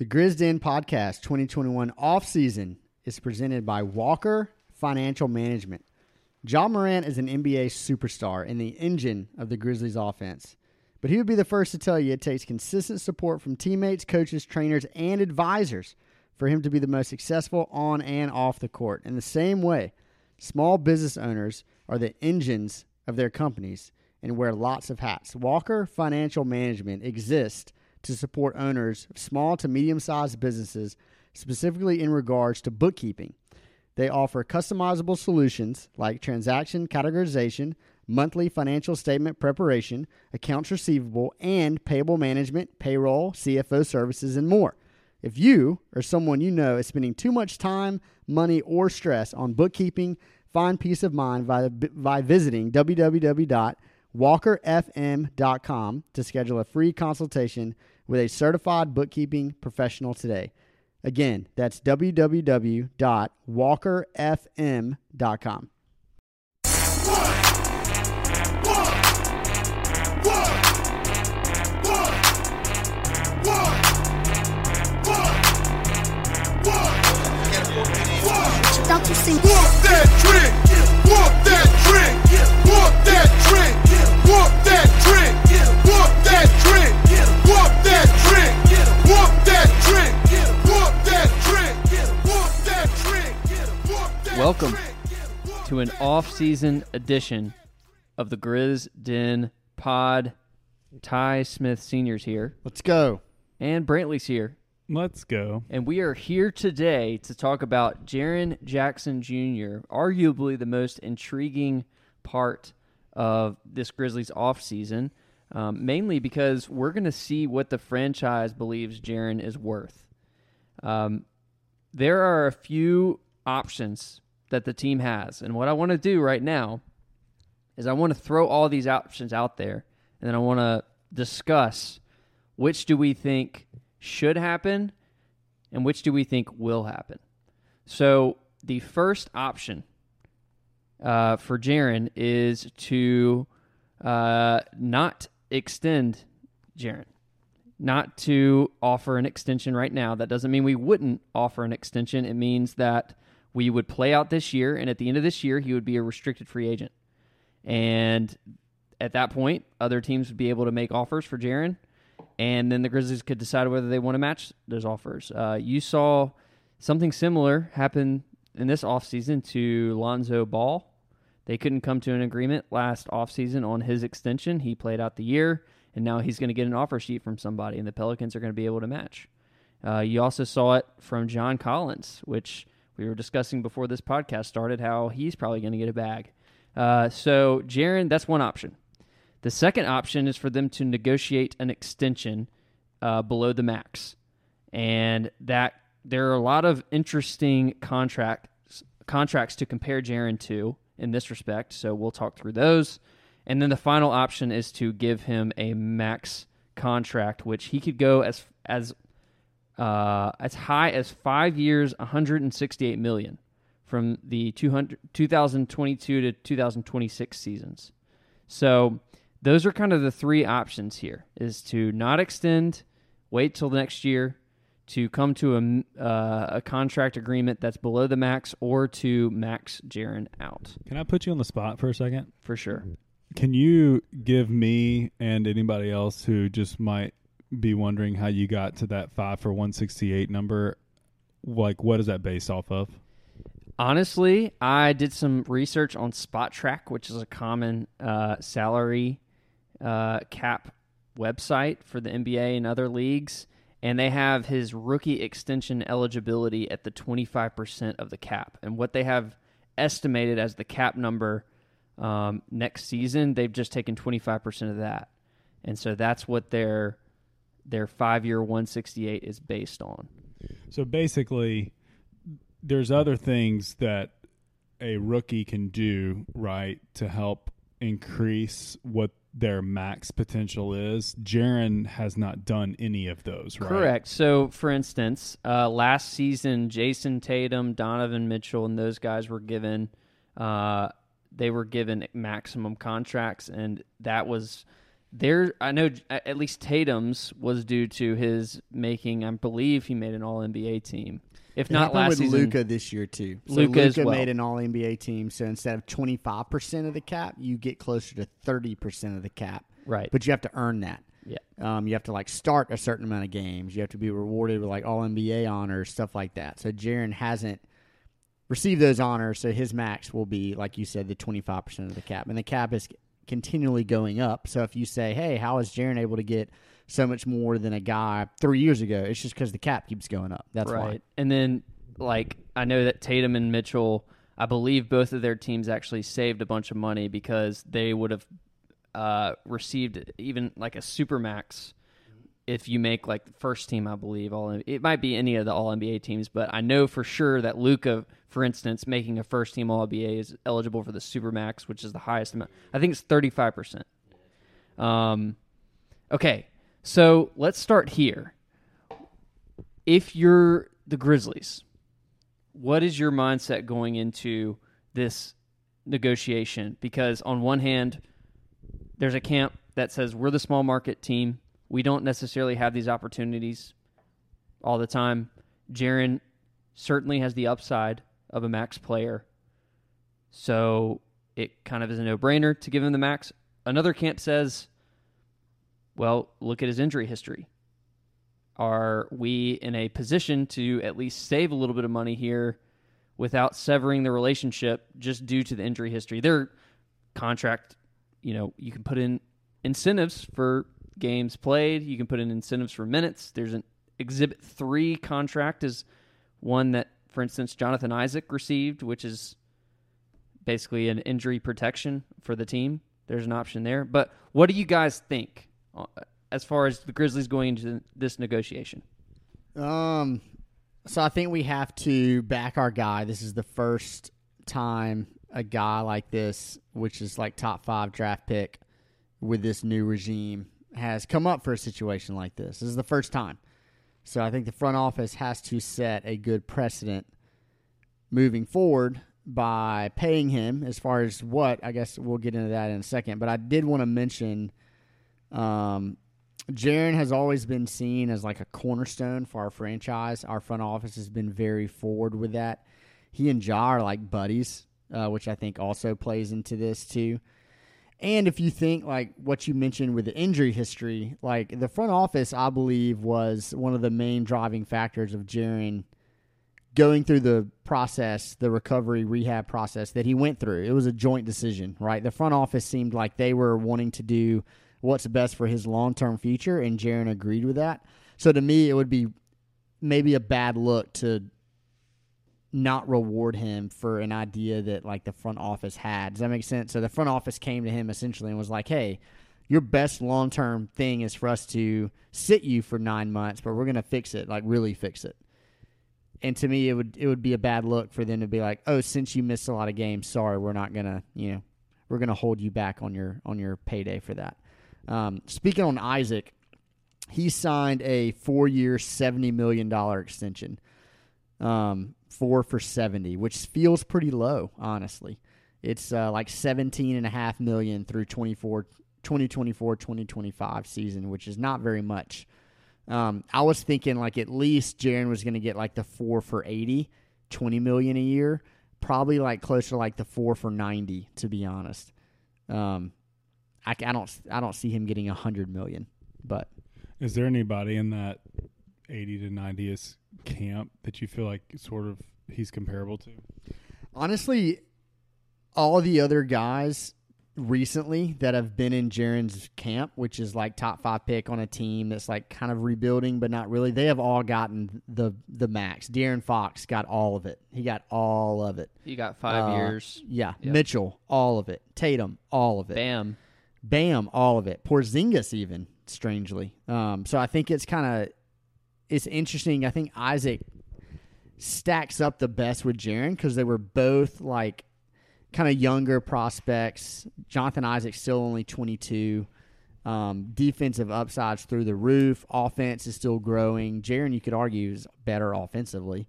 The Grizz Den Podcast 2021 off season is presented by Walker Financial Management. Ja Morant is an NBA superstar and the engine of the Grizzlies offense. But he would be the first to tell you it takes consistent support from teammates, coaches, trainers, and advisors for him to be the most successful on and off the court. In the same way, small business owners are the engines of their companies and wear lots of hats. Walker Financial Management exists to support owners of small to medium sized businesses, specifically in regards to bookkeeping. They offer customizable solutions like transaction categorization, monthly financial statement preparation, accounts receivable, and payable management, payroll, CFO services, and more. If you or someone you know is spending too much time, money, or stress on bookkeeping, find peace of mind by, by visiting www.walkerfm.com to schedule a free consultation with a certified bookkeeping professional today. Again, that's www.walkerfm.com. Walk that trick. Walk that trick. Walk that trick. Walk that trick. Walk that trick. Walk that trick. Walk that trick. Walk that trick. Walk that trick. Walk that Welcome to an off-season edition of the Grizz Den Pod. Ty Smith Senior's here, Let's go. and Brantley's here, Let's go. and we are here today to talk about Jaren Jackson Jr., arguably the most intriguing part of this Grizzlies offseason, um, mainly because we're going to see what the franchise believes Jaren is worth. Um, there are a few options that the team has, and what I want to do right now is I want to throw all these options out there, and then I want to discuss which do we think should happen and which do we think will happen. So the first option uh, for Jaren is to uh, not extend Jaren, not to offer an extension right now. That doesn't mean we wouldn't offer an extension. It means that we would play out this year, and at the end of this year, he would be a restricted free agent. And at that point, other teams would be able to make offers for Jaren, and then the Grizzlies could decide whether they want to match those offers. Uh, you saw something similar happen in this offseason to Lonzo Ball. They couldn't come to an agreement last offseason on his extension. He played out the year, and now he's going to get an offer sheet from somebody, and the Pelicans are going to be able to match. Uh, you also saw it from John Collins, which we were discussing before this podcast started, how he's probably going to get a bag. Uh, so, Jaren, that's one option. The second option is for them to negotiate an extension uh, below the max, and that there are a lot of interesting contracts contracts to compare Jaren to in this respect. So we'll talk through those, and then the final option is to give him a max contract, which he could go as as uh, as high as five years, 168 million from the 200, 2022 to 2026 seasons. So those are kind of the three options here: is to not extend, wait till the next year, to come to a uh, a contract agreement that's below the max, or to max Jaren out Can I put you on the spot for a second? for sure. Can you give me and anybody else who just might be wondering how you got to that five for 168 number? Like, what is that based off of? Honestly, I did some research on Spotrac, which is a common uh, salary uh, cap website for the NBA and other leagues, and they have his rookie extension eligibility at the 25% of the cap. And what they have estimated as the cap number um, next season, they've just taken 25% of that. And so that's what their their 5-year 168 is based on. So basically, there's other things that a rookie can do, right, to help increase what their max potential is. Jaren has not done any of those, right? Correct. So, for instance, uh, last season, Jayson Tatum, Donovan Mitchell, and those guys were given uh, they were given maximum contracts, and that was there, I know at least Tatum's was due to his making. I believe he made an All NBA team. If not last with season, Luka this year too. So Luka as well. made an All NBA team, so instead of twenty five percent of the cap, you get closer to thirty percent of the cap. right? But you have to earn that. yeah, Um, you have to like start a certain amount of games. You have to be rewarded with like All NBA honors, stuff like that. So Jaren hasn't received those honors, so his max will be like you said, the twenty five percent of the cap, and the cap is continually going up. So if you say, "Hey, how is Jaren able to get so much more than a guy three years ago?" It's just because the cap keeps going up. That's right. why. And then, like, I know that Tatum and Mitchell, I believe both of their teams actually saved a bunch of money because they would have uh, received even like a super max if you make like the first team. I believe all it might be any of the All NBA teams, but I know for sure that Luka, for instance, making a first team All NBA is eligible for the super max, which is the highest amount. I think it's thirty five percent. Um, okay, so let's start here if you're the Grizzlies, what is your mindset going into this negotiation? Because on one hand, there's a camp that says we're the small market team. We don't necessarily have these opportunities all the time. Jaren certainly has the upside of a max player. So it kind of is a no brainer to give him the max. Another camp says, well, look at his injury history are we in a position to at least save a little bit of money here without severing the relationship just due to the injury history? Their contract, you know, you can put in incentives for games played, you can put in incentives for minutes. There's an Exhibit 3 contract is one that, for instance, Jonathan Isaac received, which is basically an injury protection for the team. There's an option there. But what do you guys think as far as the Grizzlies going into this negotiation? Um, so I think we have to back our guy. This is the first time a guy like this, which is like top five draft pick with this new regime, has come up for a situation like this. This is the first time. So I think the front office has to set a good precedent moving forward by paying him as far as what I guess we'll get into that in a second. But I did want to mention um, Jaren has always been seen as like a cornerstone for our franchise. Our front office has been very forward with that. He and Ja are like buddies, uh, which I think also plays into this too. And if you think like what you mentioned with the injury history, like the front office, I believe was one of the main driving factors of Jaren going through the process, the recovery rehab process that he went through. It was a joint decision, right? The front office seemed like they were wanting to do what's best for his long term future, and Jaren agreed with that. So to me, it would be maybe a bad look to not reward him for an idea that like the front office had. Does that make sense? So the front office came to him essentially and was like, "Hey, your best long term thing is for us to sit you for nine months, but we're gonna fix it, like really fix it." And to me, it would it would be a bad look for them to be like, "Oh, since you missed a lot of games, sorry, we're not gonna, you know, we're gonna hold you back on your on your payday for that." Um, speaking on Isaac, he signed a four year, $70 million extension, um, four for 70, which feels pretty low, honestly. It's uh, like 17.5 million through 24, 2024 2025 season, which is not very much. Um, I was thinking like at least Jaren was going to get like the four for 80, 20 million a year, probably like closer to like the four for 90, to be honest. Um, I, I don't I don't see him getting a hundred million, but Is there anybody in that 80 to 90 is camp that you feel like sort of he's comparable to? honestly, all the other guys recently that have been in Jaren's camp, which is like top five pick on a team that's like kind of rebuilding, but not really. They have all gotten the the max. De'Aaron Fox got all of it. He got all of it. You got five Uh, years. Yeah, Yep. Mitchell, all of it. Tatum, all of it. Bam. Bam, all of it. Porzingis even strangely. Um, so I think it's kind of it's interesting. I think Isaac stacks up the best with Jaren because they were both like kind of younger prospects. Jonathan Isaac's still only twenty two. Um, defensive upsides through the roof. Offense is still growing. Jaren, you could argue, is better offensively.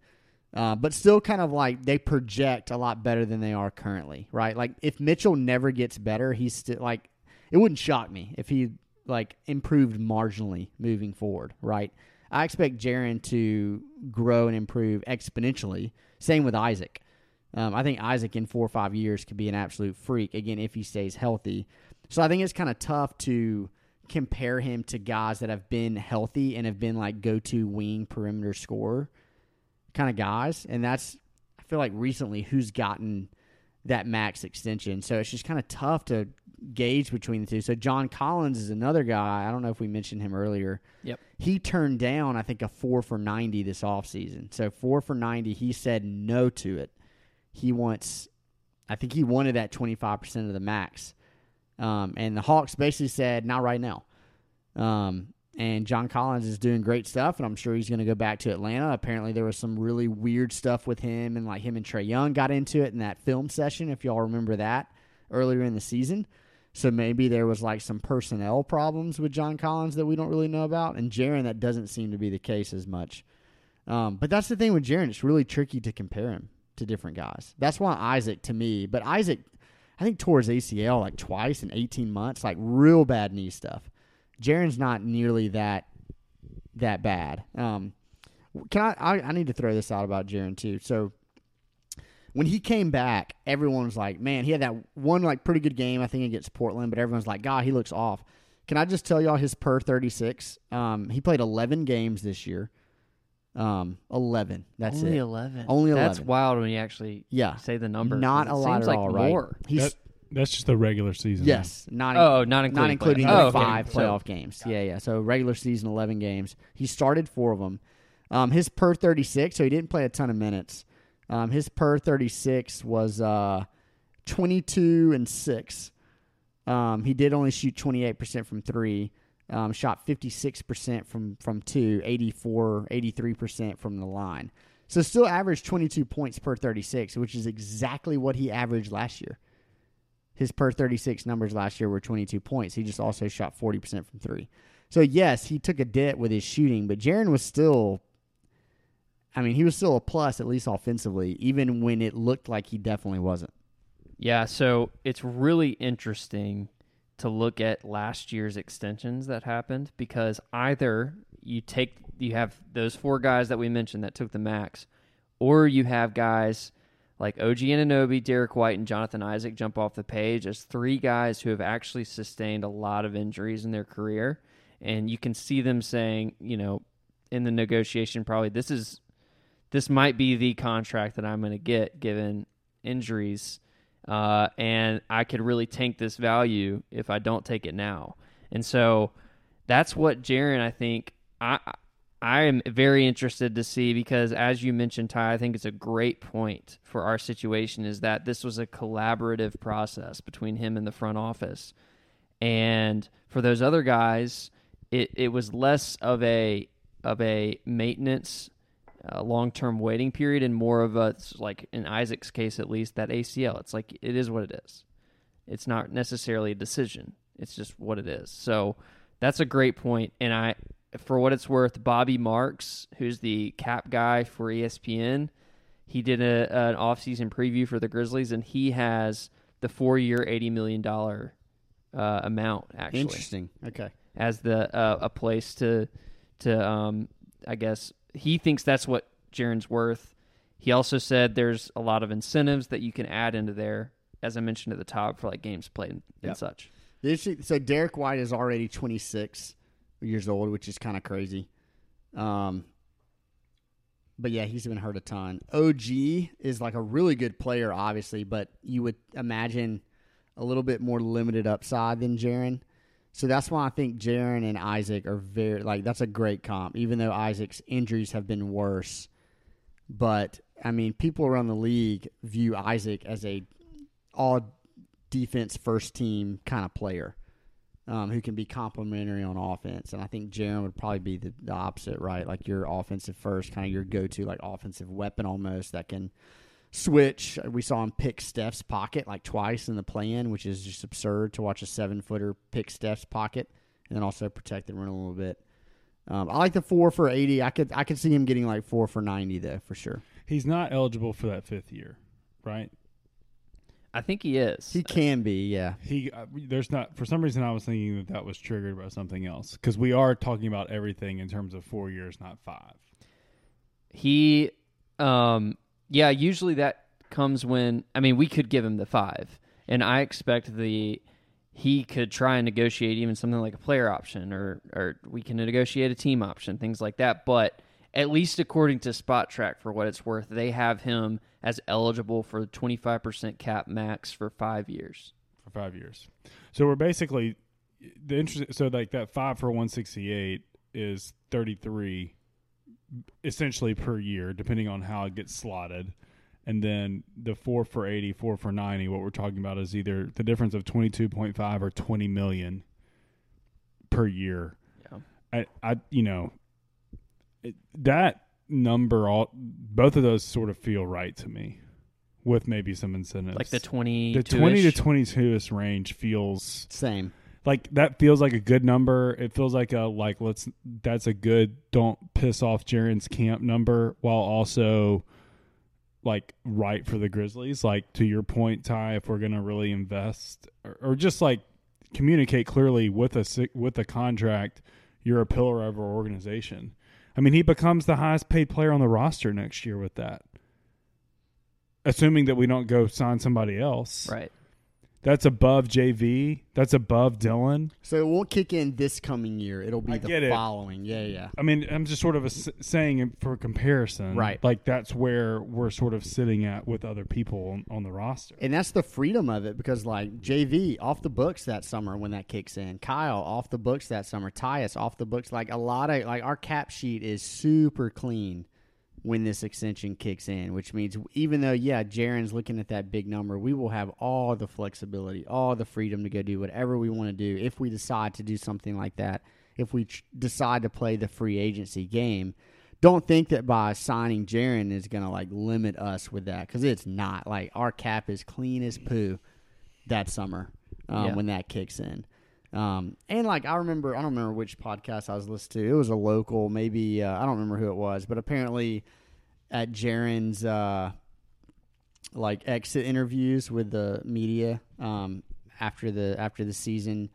Uh, but still kind of like they project a lot better than they are currently, right? Like if Mitchell never gets better, he's still like it wouldn't shock me if he like improved marginally moving forward, right? I expect Jaren to grow and improve exponentially. Same with Isaac. Um, I think Isaac in four or five years could be an absolute freak again if he stays healthy. So I think it's kind of tough to compare him to guys that have been healthy and have been like go to wing perimeter scorer kind of guys. And that's, I feel like recently who's gotten that max extension. So it's just kind of tough to gauge between the two. So John Collins is another guy. I don't know if we mentioned him earlier. Yep. He turned down, I think, a four for 90 this offseason. So four for 90, he said no to it. He wants, I think he wanted that 25% of the max. Um, and the Hawks basically said, not right now. Um, and John Collins is doing great stuff, and I'm sure he's going to go back to Atlanta. Apparently, there was some really weird stuff with him, and like him and Trae Young got into it in that film session, if y'all remember that earlier in the season. So maybe there was like some personnel problems with John Collins that we don't really know about, and Jaren that doesn't seem to be the case as much. Um, but that's the thing with Jaren; it's really tricky to compare him to different guys. That's why Isaac, to me, but Isaac, I think tore his ACL like twice in 18 months, like real bad knee stuff. Jaren's not nearly that that bad. Um, can I, I? I need to throw this out about Jaren too. So when he came back, everyone was like, "Man, he had that one like pretty good game, I think against Portland." But everyone's like, "God, he looks off." Can I just tell y'all his per thirty six? Um, he played eleven games this year. Um, eleven. That's it. Only it. eleven. Only That's wild when you actually Yeah, say the number. Not a it lot seems at like all, right? more. He's That- That's just the regular season. yes, not Oh, not including not including the Oh, okay. five So- playoff games. Yeah, yeah. So regular season, eleven games. He started four of them. Um, his per thirty six, so he didn't play a ton of minutes. Um, his per thirty six was uh, twenty two and six. Um, he did only shoot twenty eight percent from three. Um, shot fifty six percent from from two, 84, 83 percent from the line. So still averaged twenty two points per thirty six, which is exactly what he averaged last year. His per 36 numbers last year were 22 points. He just also shot 40% from three. So, yes, he took a dip with his shooting, but Jaren was still, I mean, he was still a plus, at least offensively, even when it looked like he definitely wasn't. Yeah, so it's really interesting to look at last year's extensions that happened because either you take you have those four guys that we mentioned that took the max, or you have guys like OG Anunoby, Derrick White, and Jonathan Isaac jump off the page as three guys who have actually sustained a lot of injuries in their career. And you can see them saying, you know, in the negotiation, probably this is this might be the contract that I'm going to get given injuries, uh, and I could really tank this value if I don't take it now. And so that's what Jaren, I think, I I am very interested to see because as you mentioned, Ty, I think it's a great point for our situation is that this was a collaborative process between him and the front office, and for those other guys, it it was less of a of a maintenance uh, long term waiting period and more of a like in Isaac's case at least that ACL. It's like it is what it is. It's not necessarily a decision. It's just what it is. So that's a great point. And I, for what it's worth, Bobby Marks, who's the cap guy for ESPN, he did a, an offseason preview for the Grizzlies, and he has the four year, eighty million dollar uh, amount actually Interesting. Okay. as the uh, a place to to um I guess he thinks that's what Jaren's worth. He also said there's a lot of incentives that you can add into there, as I mentioned at the top, for like games played and, Yep. such. So Derrick White is already 26 years old, which is kind of crazy. Um, but yeah, he's been hurt a ton. OG is like a really good player, obviously, but you would imagine a little bit more limited upside than Jaren. So that's why I think Jaren and Isaac are very like that's a great comp, even though Isaac's injuries have been worse. But I mean, people around the league view Isaac as a all defense first team kind of player um, who can be complementary on offense. And I think Jaren would probably be the, the opposite, right? Like your offensive first, kind of your go to like offensive weapon almost that can switch. We saw him pick Steph's pocket like twice in the play in, which is just absurd to watch a seven footer pick Steph's pocket and then also protect the rim a little bit. Um, I like the four for eighty. I could I could see him getting like four for ninety though for sure. He's not eligible for that fifth year, right? I think he is. He can be, yeah. He uh, there's not for some reason I was thinking that that was triggered by something else because we are talking about everything in terms of four years, not five. He, um, yeah, usually that comes when, I mean, we could give him the five, and I expect the, he could try and negotiate even something like a player option or, or we can negotiate a team option, things like that. But at least according to Spotrac, for what it's worth, they have him as eligible for the 25% cap max for five years. for five years. So we're basically the interest. So like that five for one sixty eight is thirty three, essentially per year, depending on how it gets slotted. And then the four for 80, four for ninety. What we're talking about is either the difference of twenty two point five or twenty million per year. Yeah. I, I, you know, it, that number all both of those sort of feel right to me, with maybe some incentives. Like the 20 the 20 to 22 ish range feels Same. Like that feels like a good number. It feels like a like let's that's a good don't piss off Jaren's camp number while also like right for the grizzlies. Like to your point ty if we're gonna really invest or, or just like communicate clearly with a with a contract you're a pillar of our organization. I mean he becomes the highest paid player on the roster next year with that assuming that we don't go sign somebody else. Right. That's above JV. That's above Dylan. So it won't kick in this coming year. It'll be I the get it. following. Yeah, yeah. I mean, I'm just sort of a s saying for comparison, Right. Like that's where we're sort of sitting at with other people on, on the roster. And that's the freedom of it because, like, JV off the books that summer when that kicks in. Kyle off the books that summer. Tyus off the books. Like, a lot of, like, our cap sheet is super clean when this extension kicks in, which means even though, yeah, Jaren's looking at that big number, we will have all the flexibility, all the freedom to go do whatever we want to do if we decide to do something like that. If we ch- decide to play the free agency game, don't think that by signing Jaren is going to like limit us with that because it's not. Like our cap is clean as poo that summer um, Yeah. when that kicks in. Um, and like I remember, I don't remember which podcast I was listening to. It was a local, maybe uh, I don't remember who it was, but apparently at Jaren's uh, like exit interviews with the media um, after the after the season.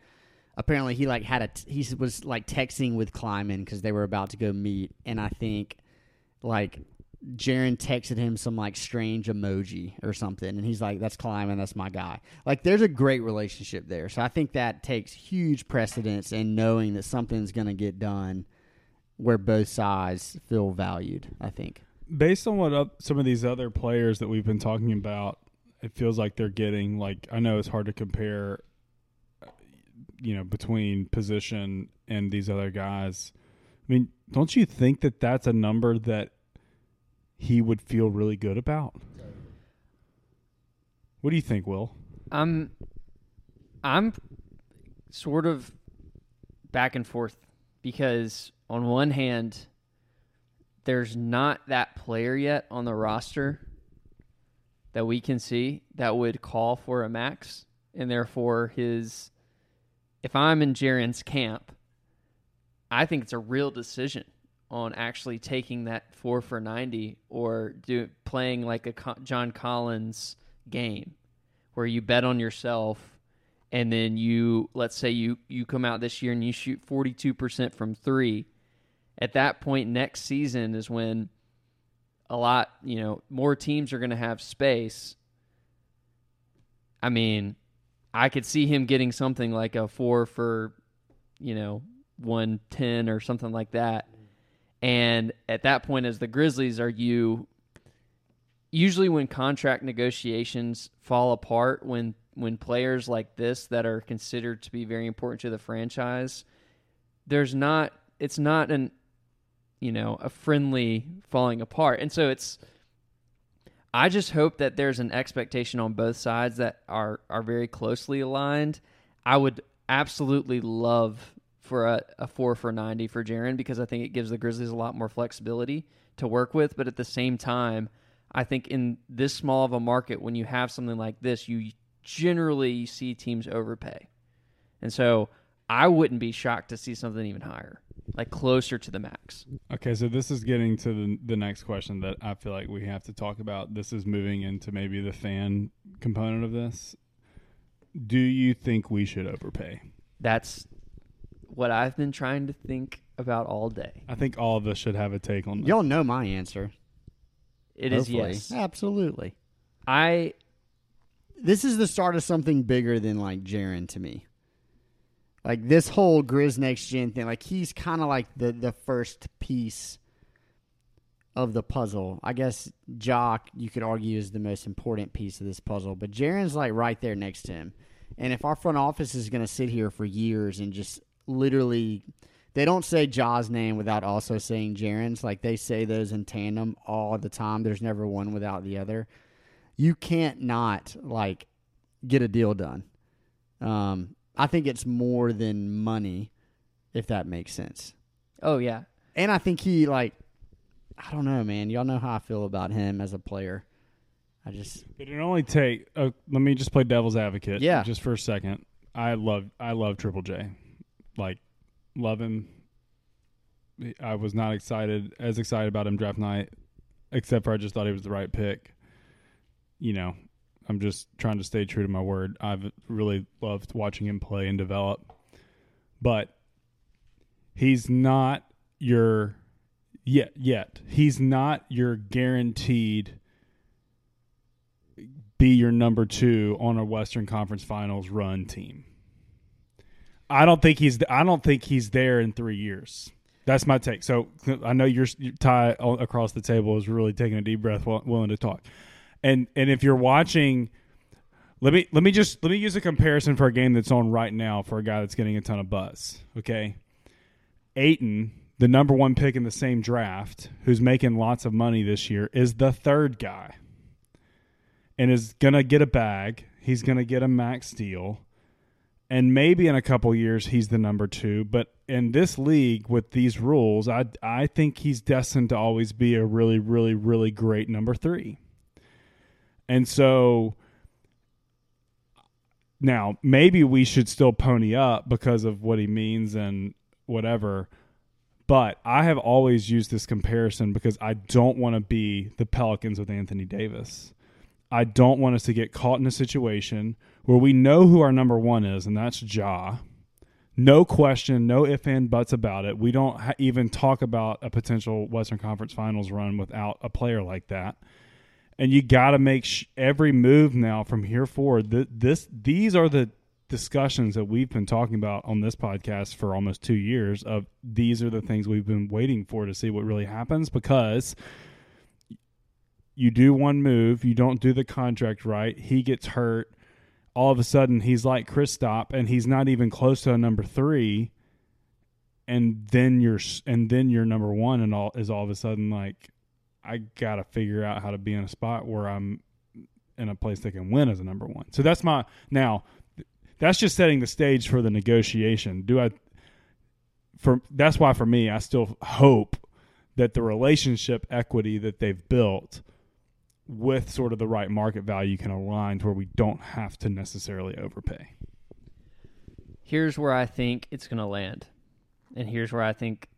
Apparently, he like had a t- he was like texting with Kleiman because they were about to go meet, and I think like Jaren texted him some like strange emoji or something, and he's like, "That's Kleiman, that's my guy." Like, there's a great relationship there, so I think that takes huge precedence in knowing that something's going to get done where both sides feel valued. I think. Based on what up, some of these other players that we've been talking about, it feels like they're getting like I know it's hard to compare, you know, between position and these other guys. I mean, don't you think that that's a number that he would feel really good about? What do you think, Will? I'm I'm sort of back and forth because on one hand there's not that player yet on the roster that we can see that would call for a max and therefore his if I'm in Jaren's camp I think it's a real decision on actually taking that 4 for 90 or do playing like a John Collins game where you bet on yourself and then you let's say you you come out this year and you shoot 42% from 3 at that point next season is when a lot you know more teams are going to have space. I mean i could see him getting something like a 4 for you know 110 or something like that and at that point as the grizzlies are you usually when contract negotiations fall apart when when players like this that are considered to be very important to the franchise there's not it's not an you know a friendly falling apart. And so it's i just hope that there's an expectation on both sides that are are very closely aligned. I would absolutely love for a, a four for 90 for Jaren because I think it gives the Grizzlies a lot more flexibility to work with. But at the same time, I think in this small of a market, when you have something like this, you generally see teams overpay. And so I wouldn't be shocked to see something even higher. like closer to the max. Okay, so this is getting to the the next question that I feel like we have to talk about. This is moving into maybe the fan component of this. Do you think we should overpay? That's what I've been trying to think about all day. I think all of us should have a take on this. Y'all know my answer. It is Hopefully. yes. Absolutely. I This is the start of something bigger than like Jaren to me. Like this whole Grizz next gen thing, like he's kind of like the the first piece of the puzzle. I guess Jock, you could argue, is the most important piece of this puzzle, but Jaren's like right there next to him. And if our front office is going to sit here for years and just literally, they don't say Ja's name without also saying Jaren's. Like they say those in tandem all the time. There's never one without the other. You can't not like get a deal done. Um, I think it's more than money, if that makes sense. oh yeah. And I think he like, I don't know, man. Y'all know how I feel about him as a player. I just It'd only take. Uh, let me just play devil's advocate. Yeah. just for a second. I love. I love Triple J. Like, love him. I was not excited as excited about him draft night, except for I just thought he was the right pick. You know, I'm just trying to stay true to my word. I've really loved watching him play and develop, but he's not your yet yet. He's not your guaranteed be your number two on a Western Conference Finals run team. I don't think he's. I don't think he's there in three years. That's my take. So I know your Ty across the table is really taking a deep breath, wi- willing to talk. And and if you're watching, let me let me just let me use a comparison for a game that's on right now for a guy that's getting a ton of buzz. Okay, Ayton, the number one pick in the same draft, who's making lots of money this year, is the third guy and is to get a bag. He's to get a max deal. And maybe in a couple years he's the number 2, but in this league with these rules, I I think he's destined to always be a really really really great number 3. And so now, maybe we should still pony up because of what he means and whatever. But I have always used this comparison because I don't want to be the Pelicans with Anthony Davis. I don't want us to get caught in a situation where we know who our number one is, and that's Ja. No question, no if and buts about it. We don't ha- even talk about a potential Western Conference Finals run without a player like that. And you got to make sh- every move now from here forward. Th- this, these are the discussions that we've been talking about on this podcast for almost two years. Of these are the things we've been waiting for to see what really happens because you do one move, you don't do the contract right, he gets hurt. All of a sudden, he's like Kristaps, and he's not even close to a number three. And then you're and then you're number one, and all is all of a sudden like, I gotta figure out how to be in a spot where I'm in a place that can win as a number one. So that's my now. That's just setting the stage for the negotiation. Do I? For that's why for me, I still hope that the relationship equity that they've built with sort of the right market value can align to where we don't have to necessarily overpay. Here's where I think it's going to land, and here's where I think,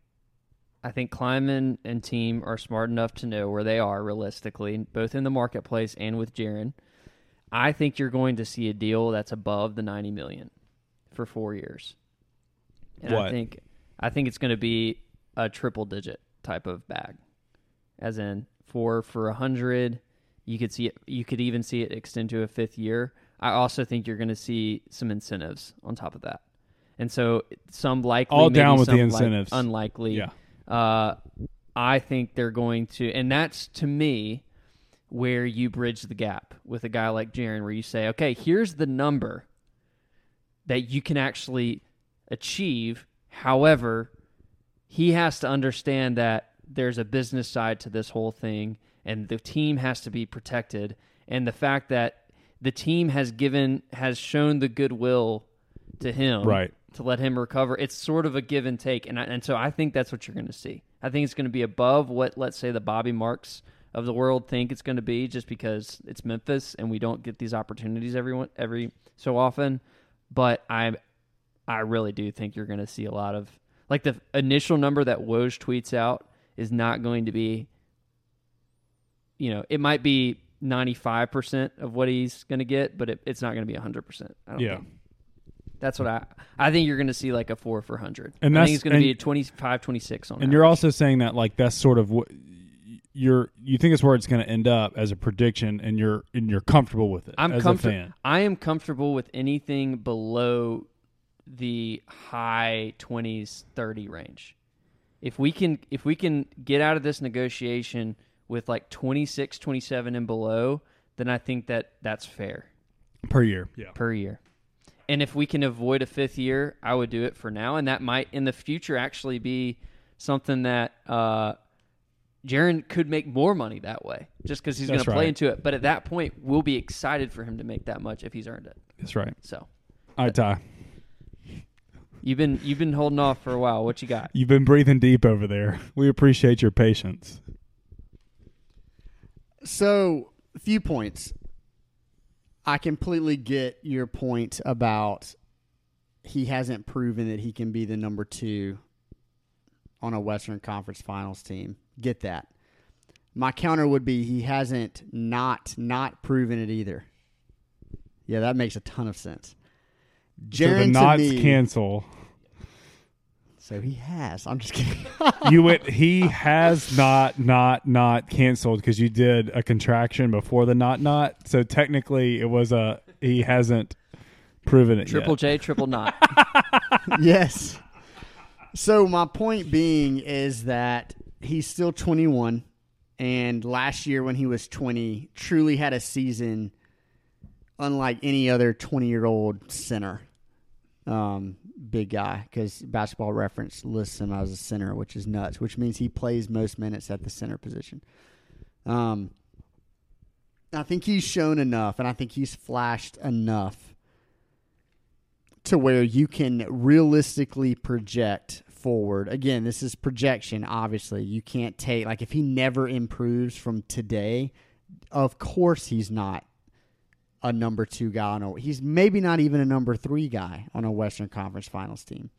I think Kleiman and team are smart enough to know where they are realistically, both in the marketplace and with Jaren. I think you're going to see a deal that's above the 90 million for four years. And I think I think it's going to be a triple digit type of bag, as in four for a hundred. You could see it. You could even see it extend to a fifth year. I also think you're going to see some incentives on top of that, and so some likely, All maybe down with the like- incentives. unlikely. Yeah. Uh, I think they're going to, and that's to me where you bridge the gap with a guy like Jaren, where you say, okay, here's the number that you can actually achieve. However, he has to understand that there's a business side to this whole thing, and the team has to be protected. And the fact that the team has given, has shown the goodwill to him, Right. to let him recover. It's sort of a give and take, and I, and so I think that's what you're going to see. I think it's going to be above what let's say the Bobby Marks of the world think it's going to be, just because it's Memphis and we don't get these opportunities everyone every so often. But I, I really do think you're going to see a lot of Like the initial number that Woj tweets out is not going to be, you know, it might be 95% of what he's going to get, but it, it's not going to be 100%. I don't Yeah. think. That's what I I think you're going to see like a 4 for 100. And I that's- think it's going to be a 25 26 on And you're also saying that like that's sort of what you're you think it's where it's going to end up as a prediction, and you're and you're comfortable with it I'm as a comfortable. fan. I am comfortable with anything below the high 20s 30 range. If we can if we can get out of this negotiation with like 26 27 and below, then I think that that's fair per year. Yeah. per year. And if we can avoid a fifth year, I would do it for now and that might in the future actually be something that uh Jaren could make more money that way just because he's going That's to play right. into it. But at that point, we'll be excited for him to make that much if he's earned it. That's right. So All right, Ty. you've been you've been holding off for a while. What you got? You've been breathing deep over there. We appreciate your patience. So, a few points. I completely get your point about he hasn't proven that he can be the number two on a Western Conference Finals team. Get that. My counter would be he hasn't not not proven it either. Yeah, that makes a ton of sense. so the Jaren knots me- cancel. So he has. I'm just kidding. You went. He has not not not canceled because you did a contraction before the not not. So technically, it was a he hasn't proven it Triple yet. J, triple not. yes. So my point being is that he's still 21 and last year when he was 20 truly had a season unlike any other 20-year-old center. Um, big guy cuz basketball reference lists him as a center, which is nuts, which means he plays most minutes at the center position. Um I think he's shown enough and I think he's flashed enough to where you can realistically project forward. Again, this is projection, obviously. You can't take, like, if he never improves from today, of course he's not a number two guy. On a, he's maybe not even a number three guy on a Western Conference Finals team.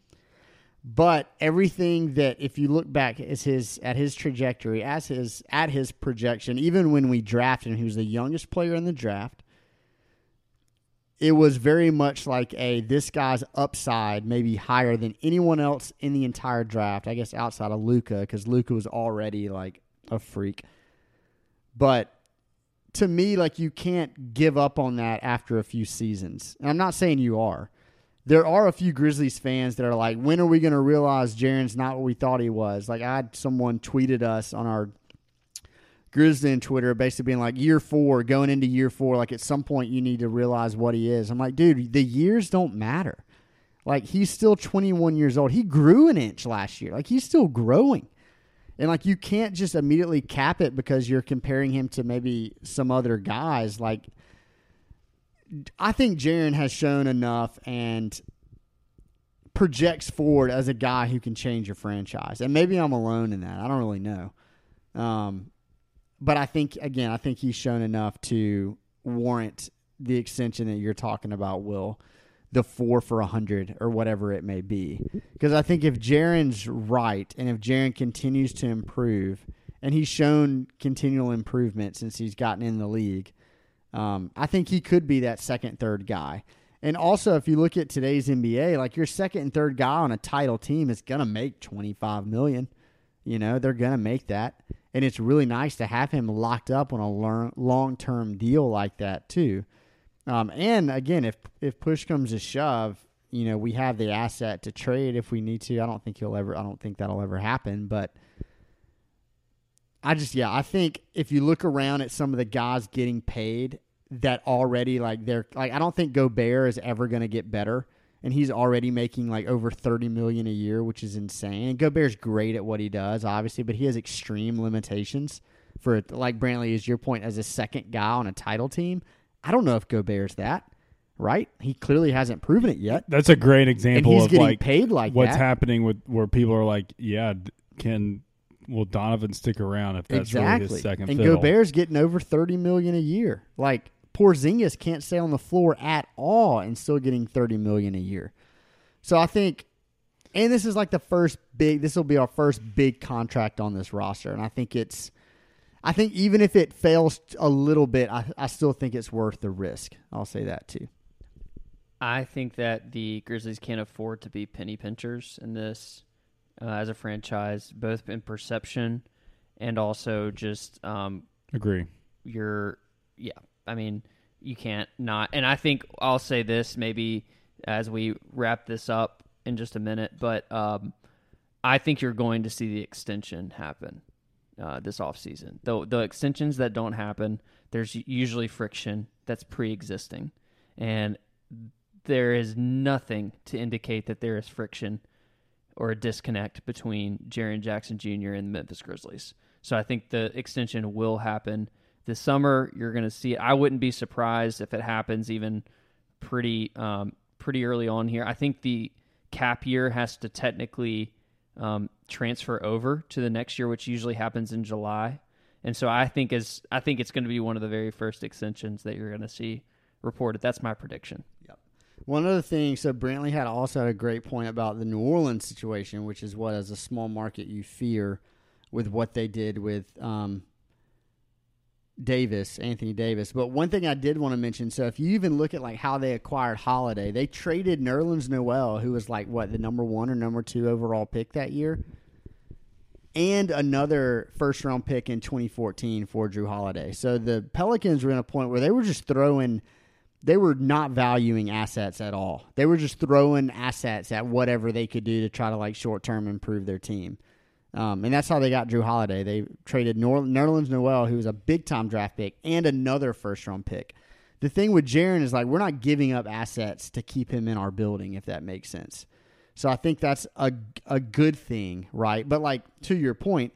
But everything that, if you look back as his at his trajectory, as his at his projection, even when we drafted him, he was the youngest player in the draft it was very much like a this guy's upside maybe higher than anyone else in the entire draft. I guess outside of Luka because Luka was already like a freak. But to me, like you can't give up on that after a few seasons. And I'm not saying you are. There are a few Grizzlies fans that are like, when are we going to realize Jaren's not what we thought he was? Like I had someone tweeted us on our Grizz Den Twitter basically being like year four, going into year four, like at some point you need to realize what he is. I'm like, dude, the years don't matter. Like he's still 21 years old. He grew an inch last year. Like he's still growing. And like you can't just immediately cap it because you're comparing him to maybe some other guys. Like I think Jaren has shown enough and projects forward as a guy who can change your franchise. And maybe I'm alone in that. I don't really know. Um, but I think again, I think he's shown enough to warrant the extension that you're talking about, Will, the four for a hundred or whatever it may be. Because I think if Jaren's right and if Jaren continues to improve, and he's shown continual improvement since he's gotten in the league, um, I think he could be that second, third guy. And also, if you look at today's NBA, like your second and third guy on a title team is gonna make twenty five million. You know, they're gonna make that and it's really nice to have him locked up on a long term deal like that too. Um, and again, if if push comes to shove, you know we have the asset to trade if we need to. I don't think he'll ever. I don't think that'll ever happen. But I just yeah, I think if you look around at some of the guys getting paid that already like they're like I don't think Gobert is ever going to get better and he's already making like over 30 million a year, which is insane. And Gobert's great at what he does, obviously, but he has extreme limitations for like Brantley is your point as a second guy on a title team. I don't know if Gobert's that, right? He clearly hasn't proven it yet. That's a great example he's of getting like paid like what's that. happening with where people are like, yeah, can will Donovan stick around if that's really his second and fiddle? Gobert's getting over 30 million a year. Like Porzingis can't stay on the floor at all and still getting 30 million a year. So I think And this is like the first big. This will be our first big contract on this roster, and I think it's. I think even if it fails a little bit, I, I still think it's worth the risk. I'll say that too. I think that the Grizzlies can't afford to be penny pinchers in this uh, as a franchise, both in perception and also just um, Agree. your yeah. I mean, you can't not. And I think I'll say this maybe as we wrap this up in just a minute, but um, I think you're going to see the extension happen uh, this offseason. The the extensions that don't happen, there's usually friction that's pre-existing, and there is nothing to indicate that there is friction or a disconnect between Jaren Jackson Jr. and the Memphis Grizzlies. So I think the extension will happen this summer. You're going to see it. I wouldn't be surprised if it happens even pretty um, pretty early on here. I think the cap year has to technically um, transfer over to the next year, which usually happens in July. And so I think is I think it's going to be one of the very first extensions that you're going to see reported. That's my prediction. Yep. One other thing, so Brantley had also had a great point about the New Orleans situation, which is what, as a small market, you fear with what they did with um, Davis, Anthony Davis. But one thing I did want to mention, so if you even look at like how they acquired Holiday, they traded Nerlens Noel, who was like what the number one or number two overall pick that year, and another first round pick in 2014 for Jrue Holiday. So the Pelicans were in a point where they were just throwing they were not valuing assets at all. They were just throwing assets at whatever they could do to try to like short term improve their team. Um, and that's how they got Jrue Holiday. They traded Nor- Nerlens Noel, who was a big time draft pick, and another first round pick. The thing with Jaren is like we're not giving up assets to keep him in our building, if that makes sense. So I think that's a a good thing, right? But like to your point,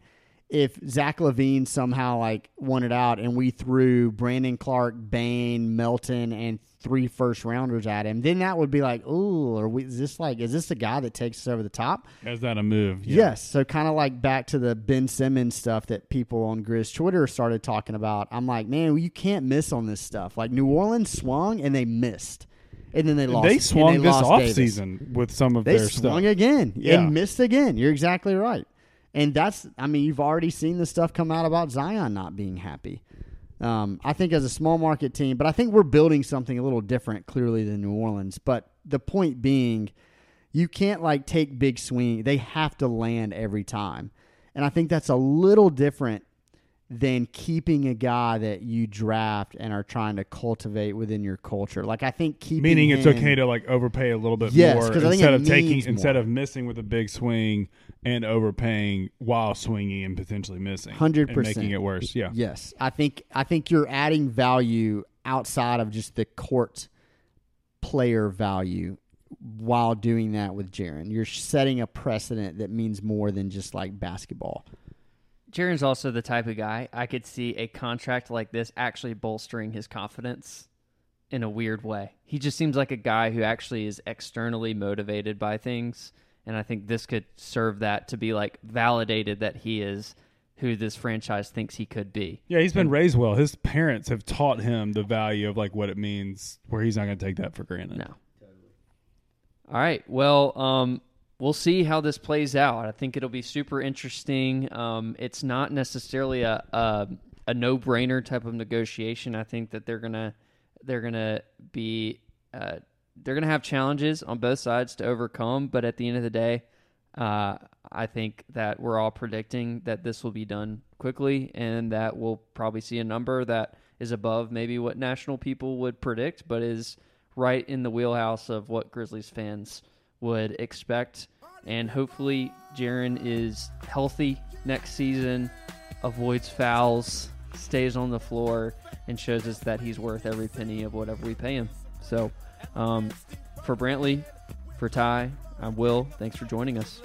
if Zach LaVine somehow like won it out and we threw Brandon Clarke, Bane, Melton, and three first rounders at him, then that would be like, ooh, are we? Is this like, is this the guy that takes us over the top? Is that a move? Yeah. Yes. So kind of like back to the Ben Simmons stuff that people on Grizz Twitter started talking about. I'm like, man, you can't miss on this stuff. Like New Orleans swung and they missed. And then they lost. They swung this lost off season with some of They their swung stuff. again Yeah. and missed again. You're exactly right. And that's, I mean, you've already seen the stuff come out about Zion not being happy. Um, I think as a small market team, but I think we're building something a little different, clearly, than New Orleans. But the point being, you can't like take big swing. They have to land every time. And I think that's a little different than keeping a guy that you draft and are trying to cultivate within your culture. Like I think keeping Meaning it's him- okay to like overpay a little bit Yes, more 'cause I think instead of taking means instead of missing with a big swing and overpaying while swinging and potentially missing, 100%. and making it worse. Yeah, Yes, I think I think you're adding value outside of just the court player value while doing that with Jaren. You're setting a precedent that means more than just like basketball. Jaren's also the type of guy I could see a contract like this actually bolstering his confidence in a weird way. He just seems like a guy who actually is externally motivated by things, and I think this could serve that to be like validated that he is who this franchise thinks he could be. yeah. He's been raised well. His parents have taught him the value of like what it means, where he's not going to take that for granted. No. All right. Well, um, we'll see how this plays out. I think it'll be super interesting. Um, it's not necessarily a a, a no brainer type of negotiation. I think that they're gonna they're gonna be uh, they're gonna have challenges on both sides to overcome. But at the end of the day, uh, I think that we're all predicting that this will be done quickly, and that we'll probably see a number that is above maybe what national people would predict, but is right in the wheelhouse of what Grizzlies fans would expect. And hopefully, Jaren is healthy next season, avoids fouls, stays on the floor, and shows us that he's worth every penny of whatever we pay him. So, um, for Brantley, for Ty, I'm Will. Thanks for joining us.